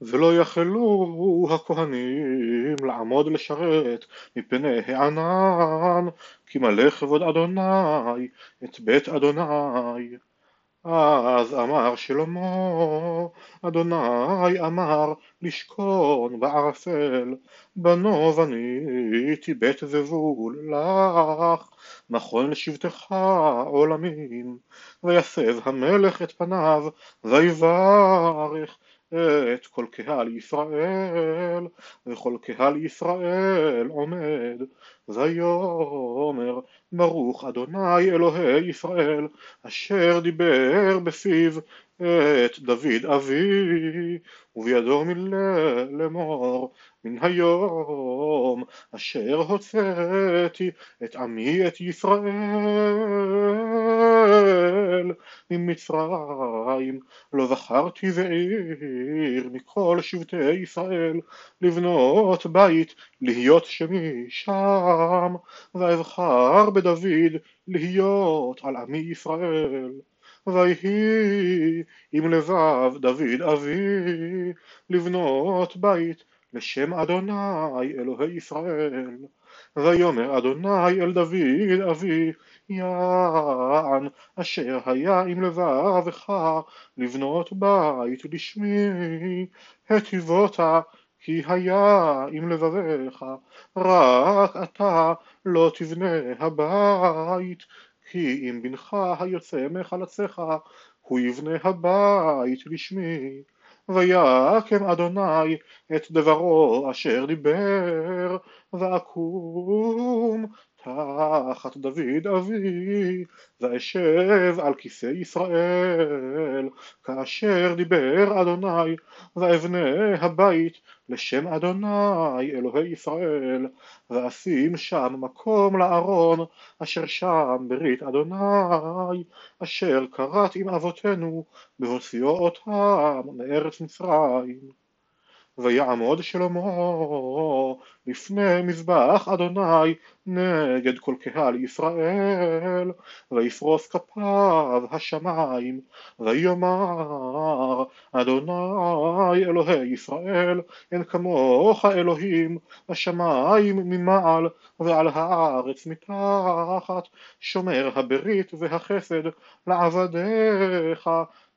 ולא יכלו הכהנים לעמוד לשרת מפני הענן כי מלא כבוד אדוני את בית אדוני. אז אמר שלמה, אדוני אמר לשכון בערפל, בנו בניתי בית זבול לך, מכון לשבטך עולמים, ויסב המלך את פניו, ויברך את כל קהל ישראל, וכל קהל ישראל עומד, ויאמר ברוך אדוני אלוהי ישראל, אשר דיבר בפיו את דוד אבי, ובידו מילא לאמור מן היום אשר הוצאתי את עמי את ישראל ממצרים לא בחרתי בעיר מכל שבטי ישראל לבנות בית להיות שמי שם ואבחר בדוד להיות על עמי ישראל ויהי עם לבב דוד אבי לבנות בית לשם אדוני אלוהי ישראל. ויאמר אדוני אל דוד אבי יען אשר היה עם לבבך לבנות בית לשמי היטיבותה כי היה עם לבביך רק אתה לא תבנה הבית כי אם בנך היוצא מחלציך הוא יבנה הבית לשמי. ויקם אדוני את דברו אשר דיבר ואקום תחת דוד אבי ואשב על כיסא ישראל. כאשר דיבר אדוני ואבנה הבית לשם אדוני אלוהי ישראל. ואשים שם מקום לארון אשר שם ברית אדוני אשר כרת עם אבותינו בהוציאו אותם מארץ מצרים ויעמוד שלמה לפני מזבח אדוני נגד כל קהל ישראל ויפרוס כפיו השמיים ויאמר אדוני אלוהי ישראל אין כמוך אלוהים השמיים ממעל ועל הארץ מתחת שומר הברית והחסד לעבדיך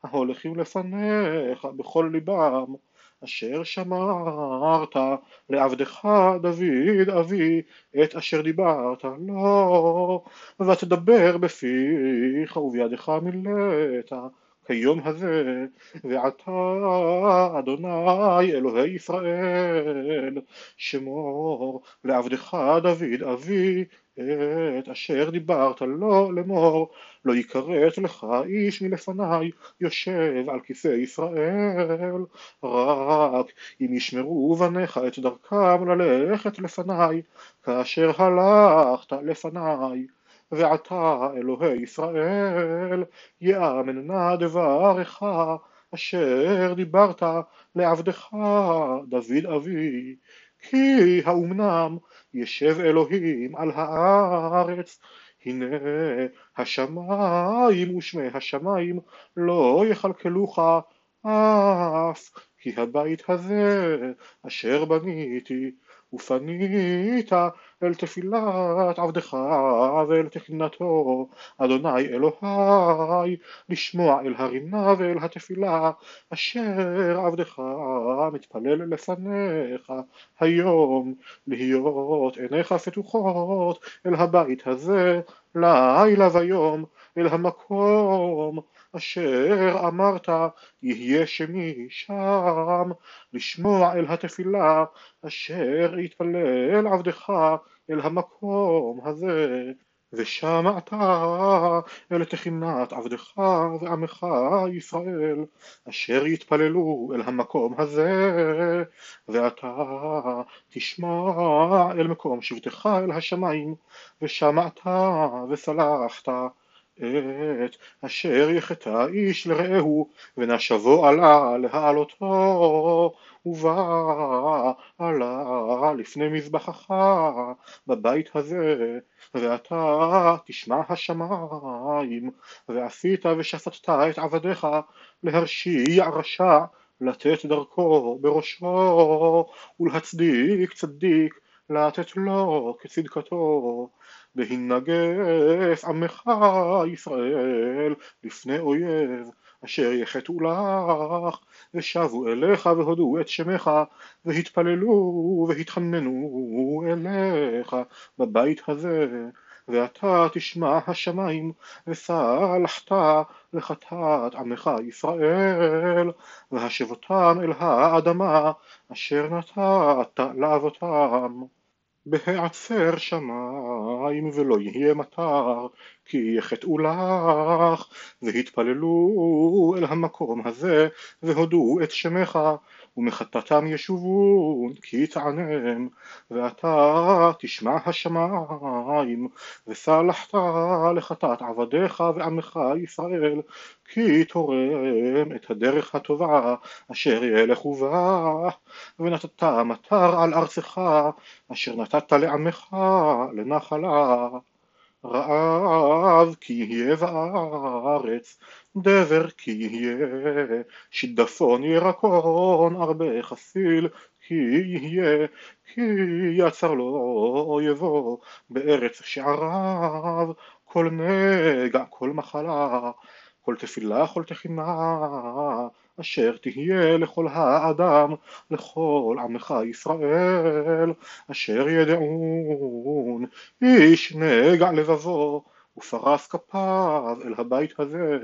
ההולכים לפניך בכל ליבם אשר שמרת לעבדך דוד אבי את אשר דיברת לו ותדבר בפיך ובידך מילאת כיום הזה ועתה אדוני אלוהי ישראל שמור לעבדך דוד אבי את אשר דיברת לו לאמור לא יכרת לך איש מלפניי יושב על כיסא ישראל רק אם ישמרו בניך את דרכם ללכת לפניי כאשר הלכת לפניי ועתה אלוהי ישראל יאמן נא דברך אשר דיברת לעבדך דוד אבי. כי האומנם ישב אלוהים על הארץ הנה השמיים ושמי השמיים לא יכלכלוך אף כי הבית הזה אשר בניתי ופנית אל תפילת עבדך ואל תחינתו אדוני אלוהי לשמוע אל הרינה ואל התפילה אשר עבדך מתפלל לפניך היום להיות עיניך פתוחות אל הבית הזה לילה ויום אל המקום אשר אמרת יהיה שמי שם לשמוע אל התפילה אשר יתפלל עבדך אל המקום הזה ושמעת אל תחינת עבדך ועמך ישראל אשר יתפללו אל המקום הזה ואתה תשמע אל מקום שבטך אל השמיים ושמעת וסלחת את אשר יחטא איש לרעהו ונשבו עלה להעלותו ובא עלה לפני מזבחך בבית הזה ואתה תשמע השמיים ועשית ושפטת את עבדיך להרשיע רשע לתת דרכו בראשו, ולהצדיק צדיק, לתת לו כצדקתו. בהנגף עמך ישראל לפני אויב, אשר יחטאו לך, ושבו אליך והודו את שמך, והתפללו והתחננו אליך בבית הזה. ואתה תשמע השמיים, וסלחת לחטאת עמך ישראל, והשבותם אל האדמה, אשר נתת לאבותם. בהעצר שמיים ולא יהיה מטר, כי יחטאו לך, והתפללו אל המקום הזה, והודו את שמך, ומחטאתם ישובון, כי תענם, ואתה תשמע השמיים, וסלחת לחטאת עבדיך ועמך ישראל, כי תורם את הדרך הטובה אשר ילכו בה, ונתת מטר על ארצך, אשר נתת לעמך לנחלה. רעב כי יהיה בארץ, דבר כי יהיה, שידפון ירקון, הרבה חסיל כי יהיה, כי יצר לו אויבו בארץ שעריו, כל נגע, כל מחלה, כל תפילה, כל תחינה, אשר תהיה לכל האדם, לכל עמך ישראל, אשר ידעון איש נגע לבבו ופרס כפיו אל הבית הזה,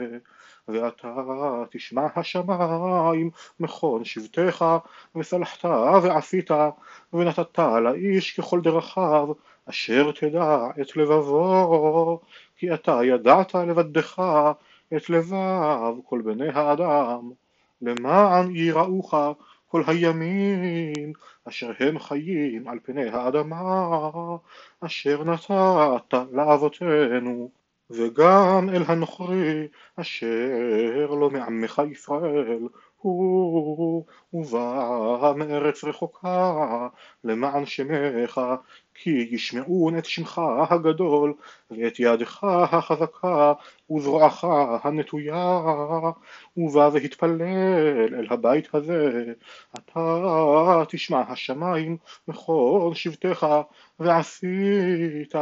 ואתה תשמע השמיים מכון שבטך, וסלחת ועשית, ונתת לאיש ככל דרכיו, אשר תדע את לבבו, כי אתה ידעת לבדך את לבב כל בני האדם. למען יראוך כל הימים אשר הם חיים על פני האדמה אשר נתת לאבותינו וגם אל הנוכרי אשר לא מעמך ישראל הוא ובא מארץ רחוקה למען שמך כי ישמעון את שמך הגדול ואת ידך החזקה וזרועך הנטויה ובא והתפלל אל הבית הזה. אתה תשמע השמיים מכל שבטך ועשית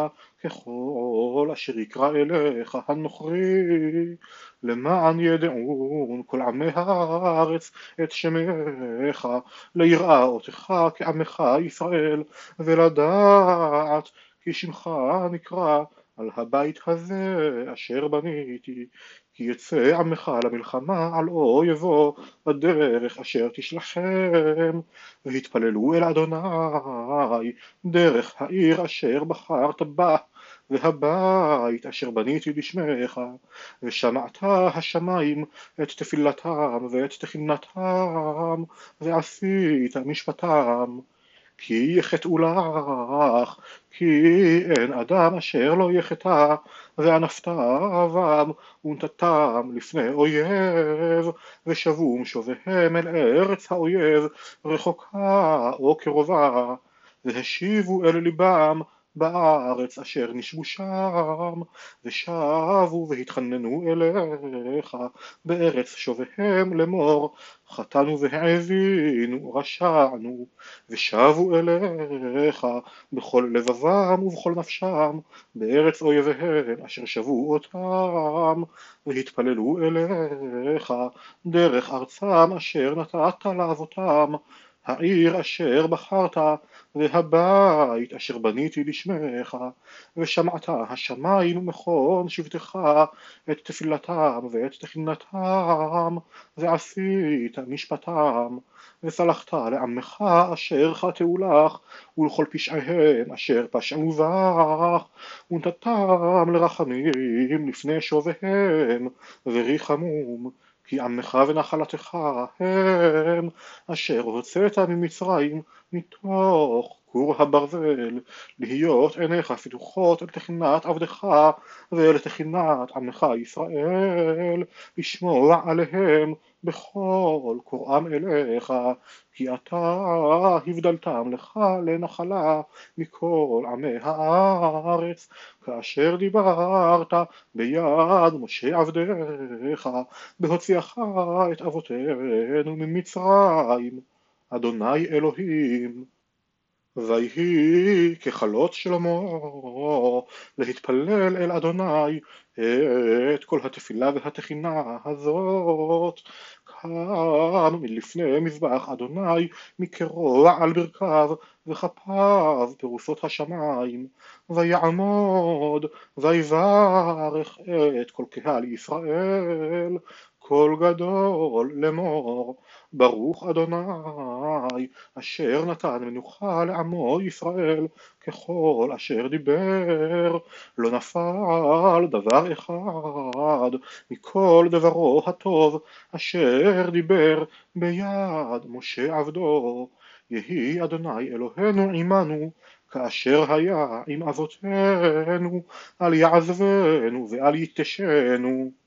ככל אשר יקרא אליך הנוכרי. למען ידעון כל עמי הארץ את שמך ליראה אותך כעמך ישראל ולדעת כי שמך נקרא על הבית הזה אשר בניתי כי יצא עמך למלחמה על אויבו בדרך אשר תשלחם. והתפללו אל אדוני דרך העיר אשר בחרת בה והבית אשר בניתי לשמך ושמעת השמיים את תפילתם ואת תחינתם ועשית משפטם כי יחטאו לך, כי אין אדם אשר לא יחטא, וענפת אבם ונתתם לפני אויב, ושבום שוביהם אל ארץ האויב, רחוקה או קרובה, והשיבו אל ליבם בארץ אשר נשבו שם, ושבו והתחננו אליך בארץ שוביהם לאמור, חטאנו והעבינו, רשענו, ושבו אליך בכל לבבם ובכל נפשם, בארץ אויביהם אשר שבו אותם, והתפללו אליך דרך ארצם אשר נתת לאבותם, העיר אשר בחרת והבית אשר בניתי לשמך ושמעת השמיים ומכון שבטך את תפילתם ואת תחינתם ועשית משפטם וסלחת לעמך אשר חטאו לך ולכל פשעיהם אשר פשעו בך ונתתם לרחמים לפני שוביהם וריחמום כי עמך ונחלתך הם אשר הוצאת ממצרים מתוך כור הברזל, להיות עיניך פתוחות אל תחינת עבדך ואל תחינת עמך ישראל, לשמוע עליהם בכל קוראם אליך, כי אתה הבדלתם לך לנחלה מכל עמי הארץ, כאשר דיברת ביד משה עבדיך, בהוציאך את אבותינו ממצרים, אדוני אלוהים. ויהי ככלות שלמה להתפלל אל אדוני את כל התפילה והתחינה הזאת. כאן מלפני מזבח אדוני מקרוע על ברכיו וכפיו פרוסות השמיים. ויעמוד ויברך את כל קהל ישראל קול גדול לאמור ברוך אדוני אשר נתן מנוחה לעמו ישראל ככל אשר דיבר לא נפל דבר אחד מכל דברו הטוב אשר דיבר ביד משה עבדו. יהי אדוני אלוהינו עמנו כאשר היה עם אבותינו אל יעזבנו ואל יתשנו